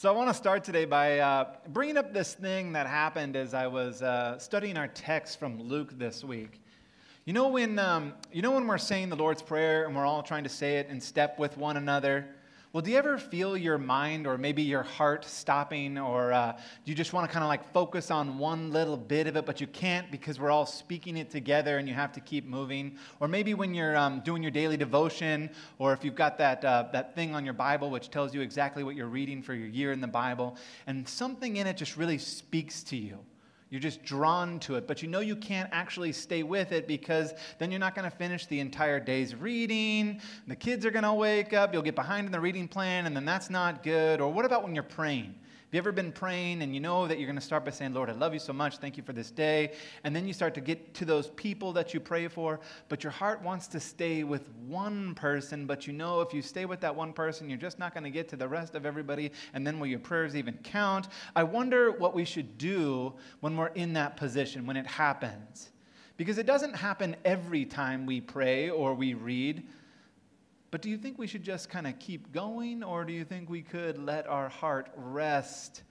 So, I want to start today by uh, bringing up this thing that happened as I was uh, studying our text from Luke this week. You know, when, um, you know when we're saying the Lord's Prayer and we're all trying to say it in step with one another? Well, do you ever feel your mind or maybe your heart stopping, or uh, do you just want to kind of like focus on one little bit of it, but you can't because we're all speaking it together and you have to keep moving? Or maybe when you're um, doing your daily devotion, or if you've got that, uh, that thing on your Bible which tells you exactly what you're reading for your year in the Bible, and something in it just really speaks to you. You're just drawn to it, but you know you can't actually stay with it because then you're not going to finish the entire day's reading. The kids are going to wake up, you'll get behind in the reading plan, and then that's not good. Or what about when you're praying? Have you ever been praying and you know that you're going to start by saying, Lord, I love you so much. Thank you for this day. And then you start to get to those people that you pray for, but your heart wants to stay with one person, but you know if you stay with that one person, you're just not going to get to the rest of everybody. And then will your prayers even count? I wonder what we should do when we're in that position, when it happens. Because it doesn't happen every time we pray or we read. But do you think we should just kind of keep going, or do you think we could let our heart rest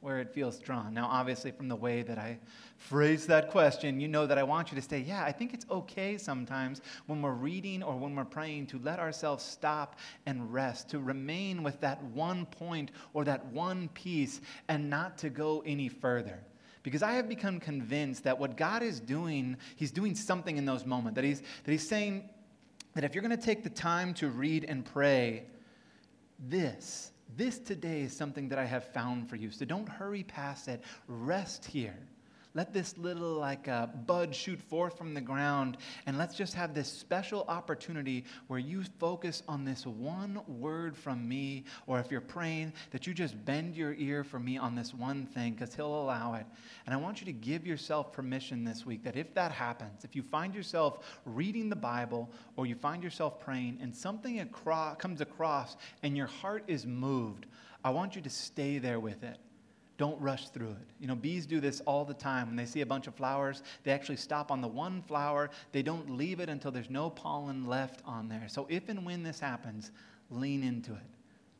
where it feels drawn? Now, obviously, from the way that I phrase that question, you know that I want you to say, yeah, I think it's okay sometimes when we're reading or when we're praying to let ourselves stop and rest, to remain with that one point or that one piece and not to go any further because I have become convinced that what God is doing, He's doing something in those moments. That He's, that he's saying, that if you're going to take the time to read and pray, this, this today is something that I have found for you. So don't hurry past it. Rest here. Let this little like uh, bud shoot forth from the ground, and let's just have this special opportunity where you focus on this one word from me, or if you're praying, that you just bend your ear for me on this one thing, because He'll allow it. And I want you to give yourself permission this week that if that happens, if you find yourself reading the Bible or you find yourself praying and something across, comes across and your heart is moved, I want you to stay there with it. Don't rush through it. You know, bees do this all the time. When they see a bunch of flowers, they actually stop on the one flower. They don't leave it until there's no pollen left on there. So if and when this happens, lean into it.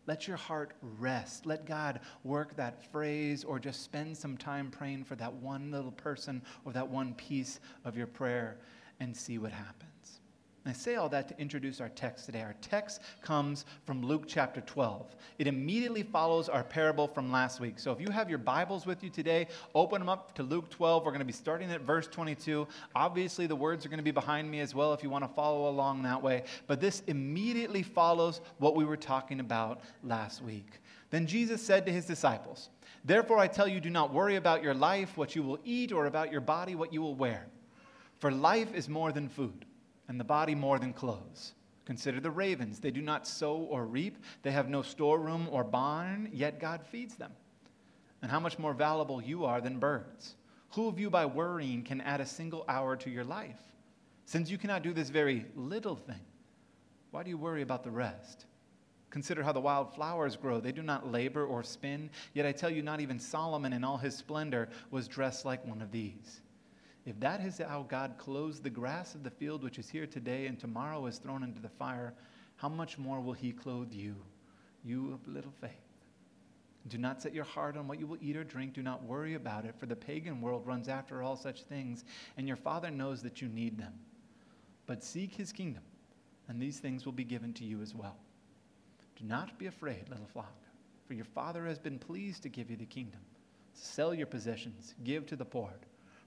Let your heart rest. Let God work that phrase or just spend some time praying for that one little person or that one piece of your prayer and see what happens. I say all that to introduce our text today. Our text comes from Luke chapter 12. It immediately follows our parable from last week. So if you have your Bibles with you today, open them up to Luke 12. We're going to be starting at verse 22. Obviously, the words are going to be behind me as well if you want to follow along that way. But this immediately follows what we were talking about last week. Then Jesus said to his disciples, Therefore I tell you, do not worry about your life, what you will eat, or about your body, what you will wear. For life is more than food and the body more than clothes. Consider the ravens. They do not sow or reap, they have no storeroom or barn, yet God feeds them. And how much more valuable you are than birds. Who of you, by worrying, can add a single hour to your life? Since you cannot do this very little thing, why do you worry about the rest? Consider how the wild flowers grow. They do not labor or spin, yet I tell you, not even Solomon in all his splendor was dressed like one of these. If that is how God clothes the grass of the field, which is here today and tomorrow is thrown into the fire, how much more will He clothe you, you of little faith? Do not set your heart on what you will eat or drink. Do not worry about it, for the pagan world runs after all such things, and your Father knows that you need them. But seek His kingdom, and these things will be given to you as well. Do not be afraid, little flock, for your Father has been pleased to give you the kingdom. Sell your possessions, give to the poor.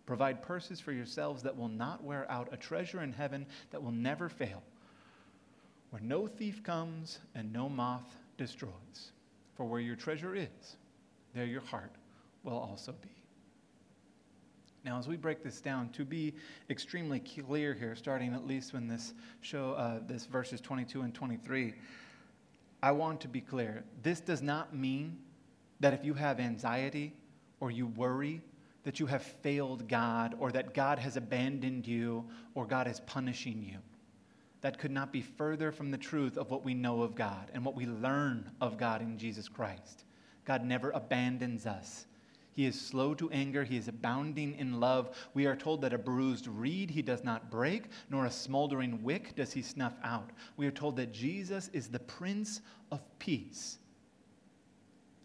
Provide purses for yourselves that will not wear out, a treasure in heaven that will never fail, where no thief comes and no moth destroys. For where your treasure is, there your heart will also be. Now, as we break this down, to be extremely clear here, starting at least when this show, uh, this verses 22 and 23, I want to be clear. This does not mean that if you have anxiety or you worry that you have failed God or that God has abandoned you or God is punishing you. That could not be further from the truth of what we know of God and what we learn of God in Jesus Christ. God never abandons us. He is slow to anger. He is abounding in love. We are told that a bruised reed he does not break, nor a smoldering wick does he snuff out. We are told that Jesus is the Prince of Peace.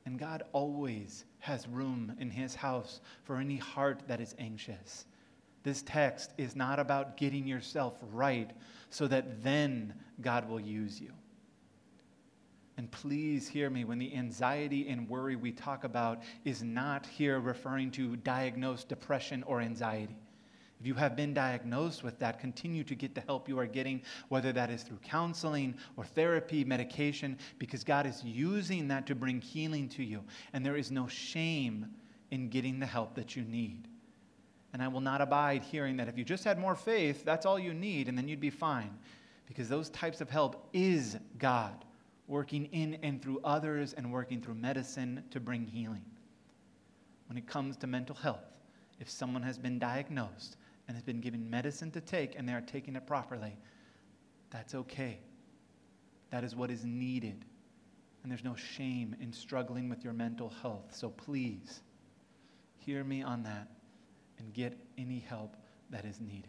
And God always has room in his house for any heart that is anxious. This text is not about getting yourself right so that then God will use you. And please hear me when the anxiety and worry we talk about is not here referring to diagnosed depression or anxiety. If you have been diagnosed with that, continue to get the help you are getting, whether that is through counseling or therapy, medication, because God is using that to bring healing to you. And there is no shame in getting the help that you need. And I will not abide hearing that if you just had more faith, that's all you need, and then you'd be fine. Because those types of help is God working in and through others and working through medicine to bring healing. When it comes to mental health, if someone has been diagnosed, and has been given medicine to take and they are taking it properly, that's okay. That is what is needed. And there's no shame in struggling with your mental health. So please, hear me on that and get any help that is needed.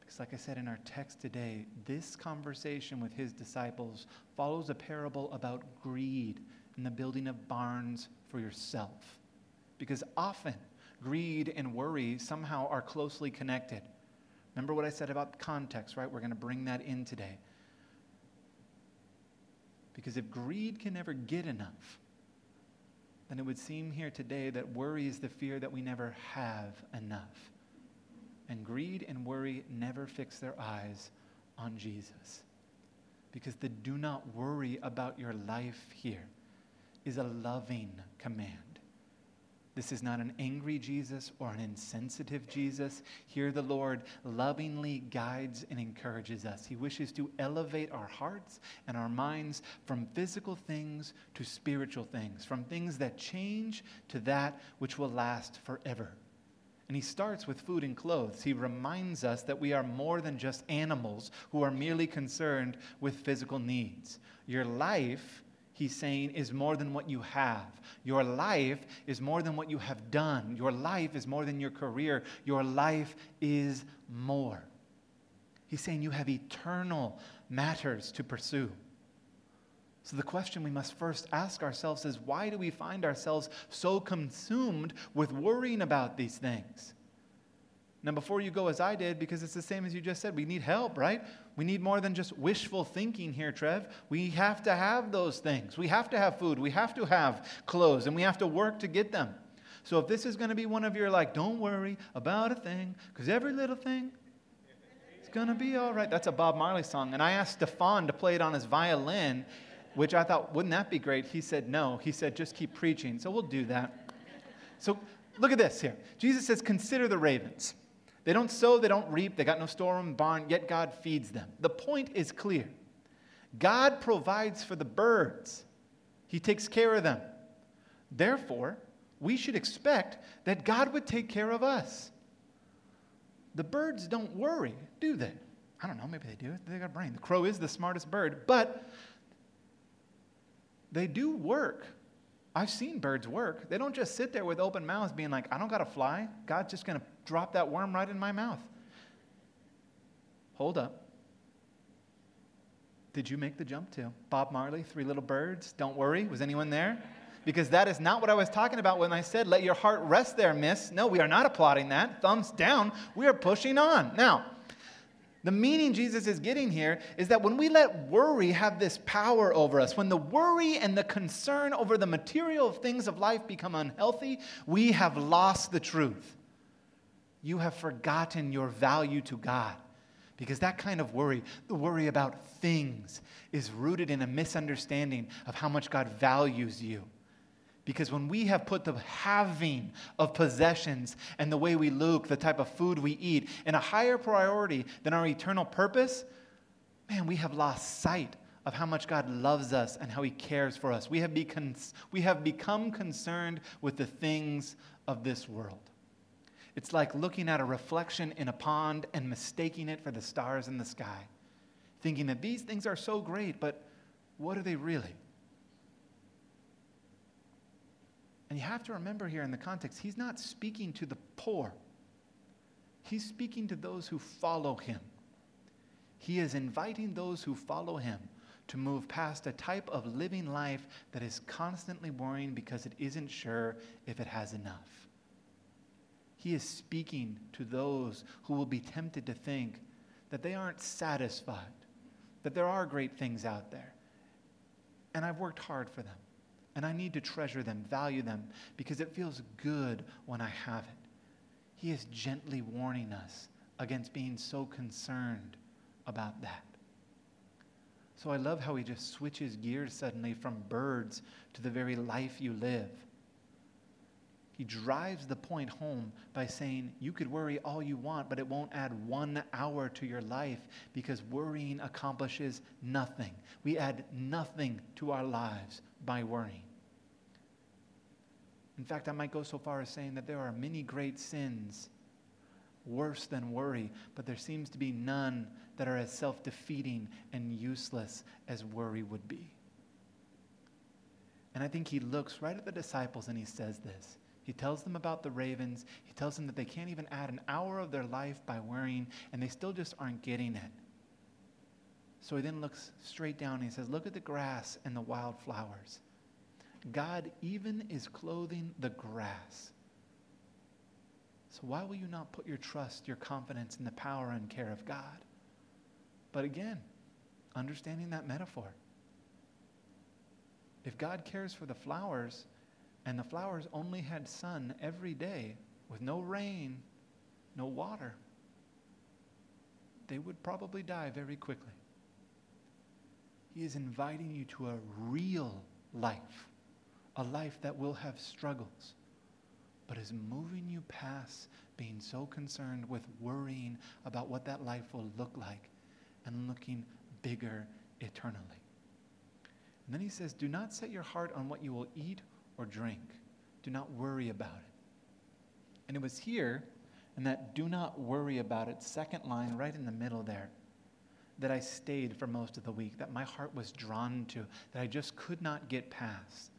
Because, like I said in our text today, this conversation with his disciples follows a parable about greed and the building of barns for yourself. Because often, greed and worry somehow are closely connected. Remember what I said about context, right? We're going to bring that in today. Because if greed can never get enough, then it would seem here today that worry is the fear that we never have enough. And greed and worry never fix their eyes on Jesus. Because the do not worry about your life here is a loving command. This is not an angry Jesus or an insensitive Jesus. Here, the Lord lovingly guides and encourages us. He wishes to elevate our hearts and our minds from physical things to spiritual things, from things that change to that which will last forever. And he starts with food and clothes. He reminds us that we are more than just animals who are merely concerned with physical needs. Your life he's saying, is more than what you have. Your life is more than what you have done. Your life is more than your career. Your life is more. He's saying you have eternal matters to pursue. So, the question we must first ask ourselves is why do we find ourselves so consumed with worrying about these things? Now, before you go as I did, because it's the same as you just said, we need help, right? We need more than just wishful thinking here, Trev. We have to have those things. We have to have food. We have to have clothes, and we have to work to get them. So, if this is going to be one of your, like, don't worry about a thing, because every little thing is going to be all right. That's a Bob Marley song. And I asked Stefan to play it on his violin, which I thought, wouldn't that be great? He said, no. He said, just keep preaching. So, we'll do that. So, look at this here. Jesus says, consider the ravens. They don't sow, they don't reap, they got no storeroom, barn, yet God feeds them. The point is clear God provides for the birds, He takes care of them. Therefore, we should expect that God would take care of us. The birds don't worry, do they? I don't know, maybe they do. They got a brain. The crow is the smartest bird, but they do work. I've seen birds work. They don't just sit there with open mouths being like, I don't got to fly. God's just going to drop that worm right in my mouth. Hold up. Did you make the jump too? Bob Marley, Three Little Birds, Don't Worry. Was anyone there? Because that is not what I was talking about when I said, let your heart rest there, miss. No, we are not applauding that. Thumbs down. We are pushing on. Now, the meaning Jesus is getting here is that when we let worry have this power over us, when the worry and the concern over the material things of life become unhealthy, we have lost the truth. You have forgotten your value to God. Because that kind of worry, the worry about things, is rooted in a misunderstanding of how much God values you. Because when we have put the having of possessions and the way we look, the type of food we eat, in a higher priority than our eternal purpose, man, we have lost sight of how much God loves us and how He cares for us. We have, we have become concerned with the things of this world. It's like looking at a reflection in a pond and mistaking it for the stars in the sky, thinking that these things are so great, but what are they really? And you have to remember here in the context, he's not speaking to the poor, he's speaking to those who follow him. He is inviting those who follow him to move past a type of living life that is constantly worrying because it isn't sure if it has enough. He is speaking to those who will be tempted to think that they aren't satisfied, that there are great things out there. And I've worked hard for them. And I need to treasure them, value them, because it feels good when I have it. He is gently warning us against being so concerned about that. So I love how he just switches gears suddenly from birds to the very life you live. He drives the point home by saying, You could worry all you want, but it won't add one hour to your life because worrying accomplishes nothing. We add nothing to our lives by worrying. In fact, I might go so far as saying that there are many great sins worse than worry, but there seems to be none that are as self defeating and useless as worry would be. And I think he looks right at the disciples and he says this. He tells them about the ravens. He tells them that they can't even add an hour of their life by worrying, and they still just aren't getting it. So he then looks straight down and he says, Look at the grass and the wildflowers. God even is clothing the grass. So why will you not put your trust, your confidence in the power and care of God? But again, understanding that metaphor. If God cares for the flowers, and the flowers only had sun every day with no rain, no water, they would probably die very quickly. He is inviting you to a real life, a life that will have struggles, but is moving you past being so concerned with worrying about what that life will look like and looking bigger eternally. And then he says, Do not set your heart on what you will eat or drink. Do not worry about it. And it was here, in that do not worry about it, second line right in the middle there, that I stayed for most of the week, that my heart was drawn to, that I just could not get past.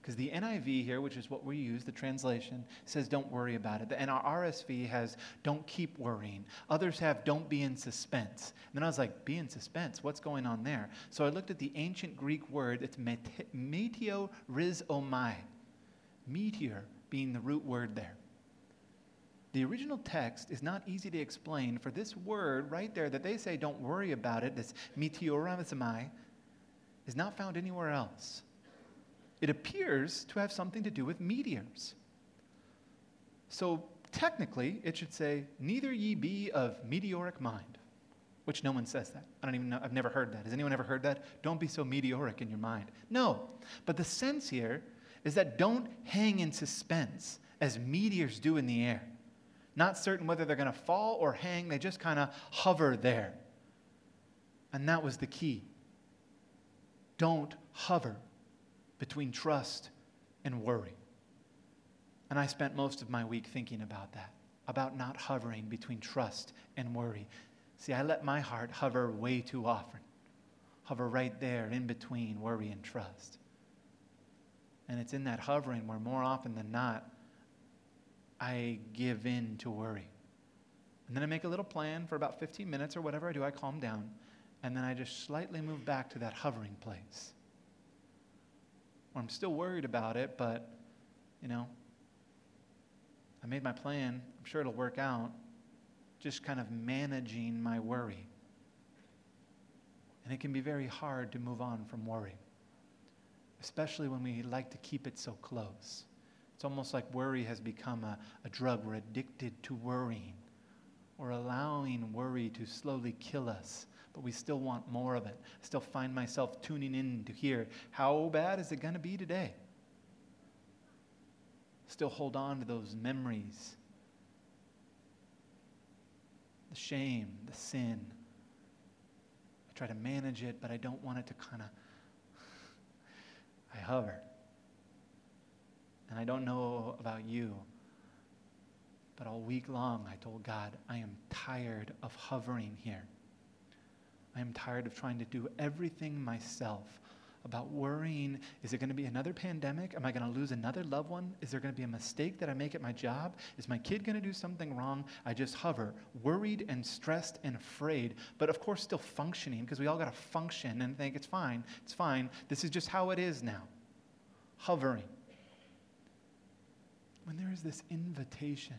Because the NIV here, which is what we use, the translation, says don't worry about it. The NRSV has don't keep worrying. Others have don't be in suspense. And then I was like, be in suspense? What's going on there? So I looked at the ancient Greek word, it's meteorizomai. Meteor being the root word there. The original text is not easy to explain, for this word right there that they say don't worry about it, this meteorizomai, is not found anywhere else it appears to have something to do with meteors. So technically, it should say, Neither ye be of meteoric mind, which no one says that. I don't even know, I've never heard that. Has anyone ever heard that? Don't be so meteoric in your mind. No. But the sense here is that don't hang in suspense as meteors do in the air. Not certain whether they're going to fall or hang, they just kind of hover there. And that was the key. Don't hover between trust and worry. And I spent most of my week thinking about that, about not hovering between trust and worry. See, I let my heart hover way too often, hover right there in between worry and trust. And it's in that hovering where more often than not, I give in to worry. And then I make a little plan for about 15 minutes or whatever I do, I calm down. And then I just slightly move back to that hovering place I'm still worried about it, but, you know, I made my plan. I'm sure it'll work out. Just kind of managing my worry. And it can be very hard to move on from worry, especially when we like to keep it so close. It's almost like worry has become a, a drug. We're addicted to worrying. We're allowing worry to slowly kill us but we still want more of it. I still find myself tuning in to hear how bad is it going to be today? Still hold on to those memories the shame, the sin. I try to manage it, but I don't want it to kind of. I hover. And I don't know about you, but all week long I told God, I am tired of hovering here. I am tired of trying to do everything myself, about worrying is it going to be another pandemic? Am I going to lose another loved one? Is there going to be a mistake that I make at my job? Is my kid going to do something wrong? I just hover, worried and stressed and afraid, but of course still functioning because we all got to function and think it's fine, it's fine. This is just how it is now. Hovering. When there is this invitation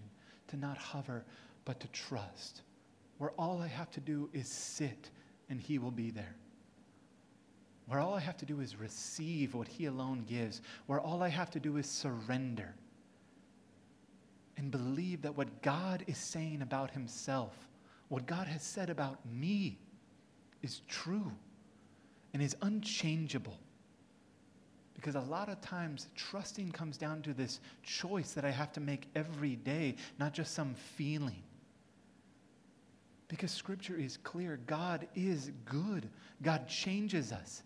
to not hover, but to trust, where all I have to do is sit and He will be there where all I have to do is receive what He alone gives, where all I have to do is surrender and believe that what God is saying about Himself, what God has said about me, is true and is unchangeable. Because a lot of times, trusting comes down to this choice that I have to make every day, not just some feeling. Because Scripture is clear God is good, God changes us.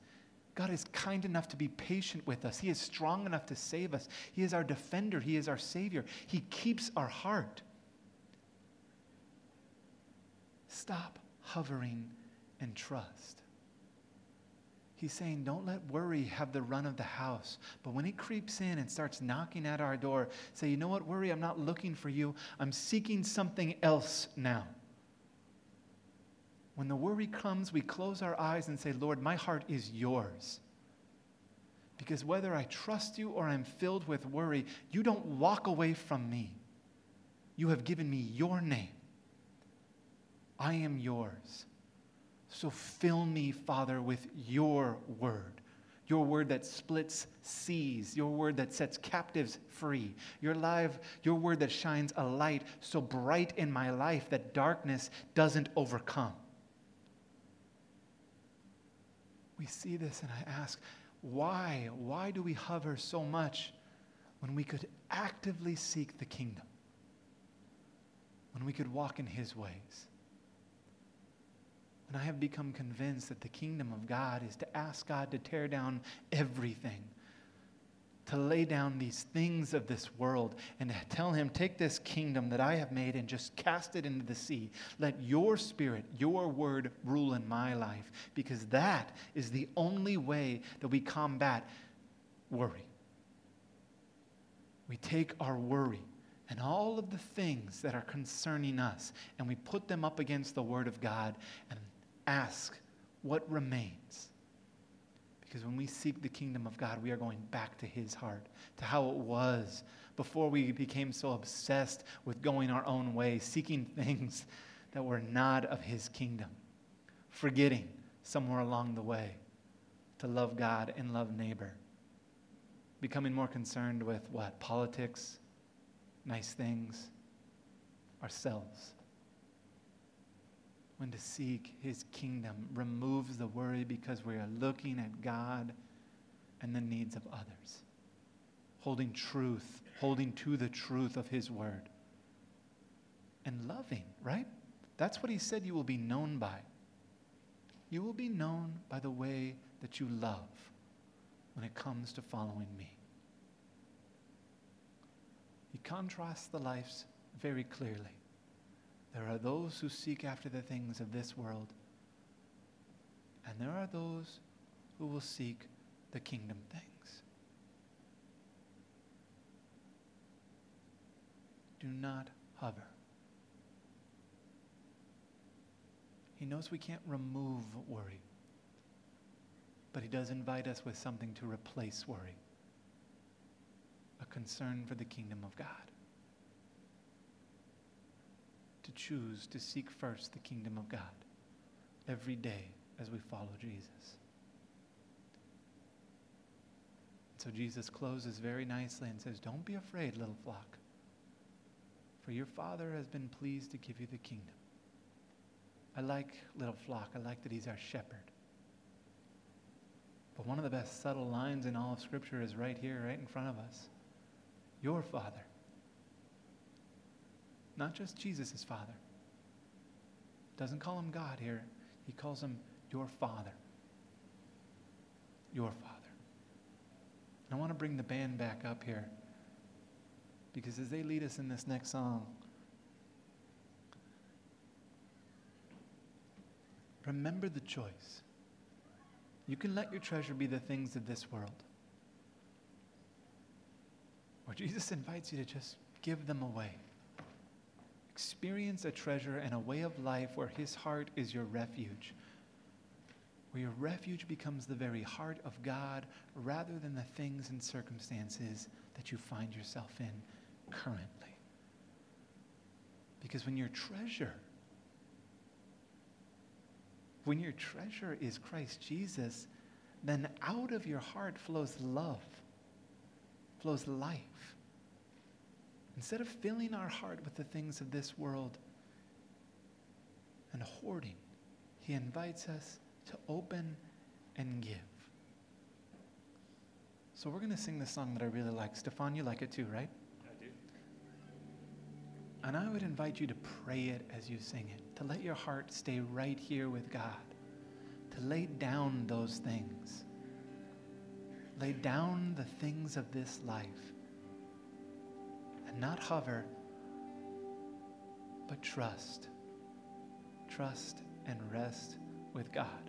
God is kind enough to be patient with us. He is strong enough to save us. He is our defender. He is our Savior. He keeps our heart. Stop hovering and trust. He's saying, don't let worry have the run of the house. But when it creeps in and starts knocking at our door, say, you know what, worry, I'm not looking for you. I'm seeking something else now. When the worry comes, we close our eyes and say, Lord, my heart is yours. Because whether I trust you or I'm filled with worry, you don't walk away from me. You have given me your name. I am yours. So fill me, Father, with your word. Your word that splits seas, your word that sets captives free, your life, your word that shines a light so bright in my life that darkness doesn't overcome. We see this and I ask, why? Why do we hover so much when we could actively seek the kingdom? When we could walk in his ways? And I have become convinced that the kingdom of God is to ask God to tear down everything to lay down these things of this world and to tell him, Take this kingdom that I have made and just cast it into the sea. Let your spirit, your word rule in my life, because that is the only way that we combat worry. We take our worry and all of the things that are concerning us and we put them up against the word of God and ask, What remains? Because when we seek the kingdom of God, we are going back to his heart, to how it was before we became so obsessed with going our own way, seeking things that were not of his kingdom, forgetting somewhere along the way to love God and love neighbor, becoming more concerned with what? Politics, nice things, ourselves when to seek his kingdom removes the worry because we are looking at God and the needs of others. Holding truth, holding to the truth of his word. And loving, right? That's what he said you will be known by. You will be known by the way that you love when it comes to following me. He contrasts the lives very clearly. There are those who seek after the things of this world, and there are those who will seek the kingdom things. Do not hover. He knows we can't remove worry, but He does invite us with something to replace worry a concern for the kingdom of God to choose to seek first the kingdom of God every day as we follow Jesus. So Jesus closes very nicely and says, Don't be afraid, little flock, for your Father has been pleased to give you the kingdom. I like little flock. I like that he's our shepherd. But one of the best subtle lines in all of Scripture is right here, right in front of us. Your Father not just Jesus' Father. Doesn't call him God here, he calls him your Father. Your Father. And I want to bring the band back up here because as they lead us in this next song, remember the choice. You can let your treasure be the things of this world. Or Jesus invites you to just give them away. Experience a treasure and a way of life where his heart is your refuge. Where your refuge becomes the very heart of God rather than the things and circumstances that you find yourself in currently. Because when your treasure, when your treasure is Christ Jesus, then out of your heart flows love, flows life. Instead of filling our heart with the things of this world and hoarding, he invites us to open and give. So we're going to sing this song that I really like. Stefan, you like it too, right? I do. And I would invite you to pray it as you sing it, to let your heart stay right here with God, to lay down those things. Lay down the things of this life and not hover, but trust. Trust and rest with God.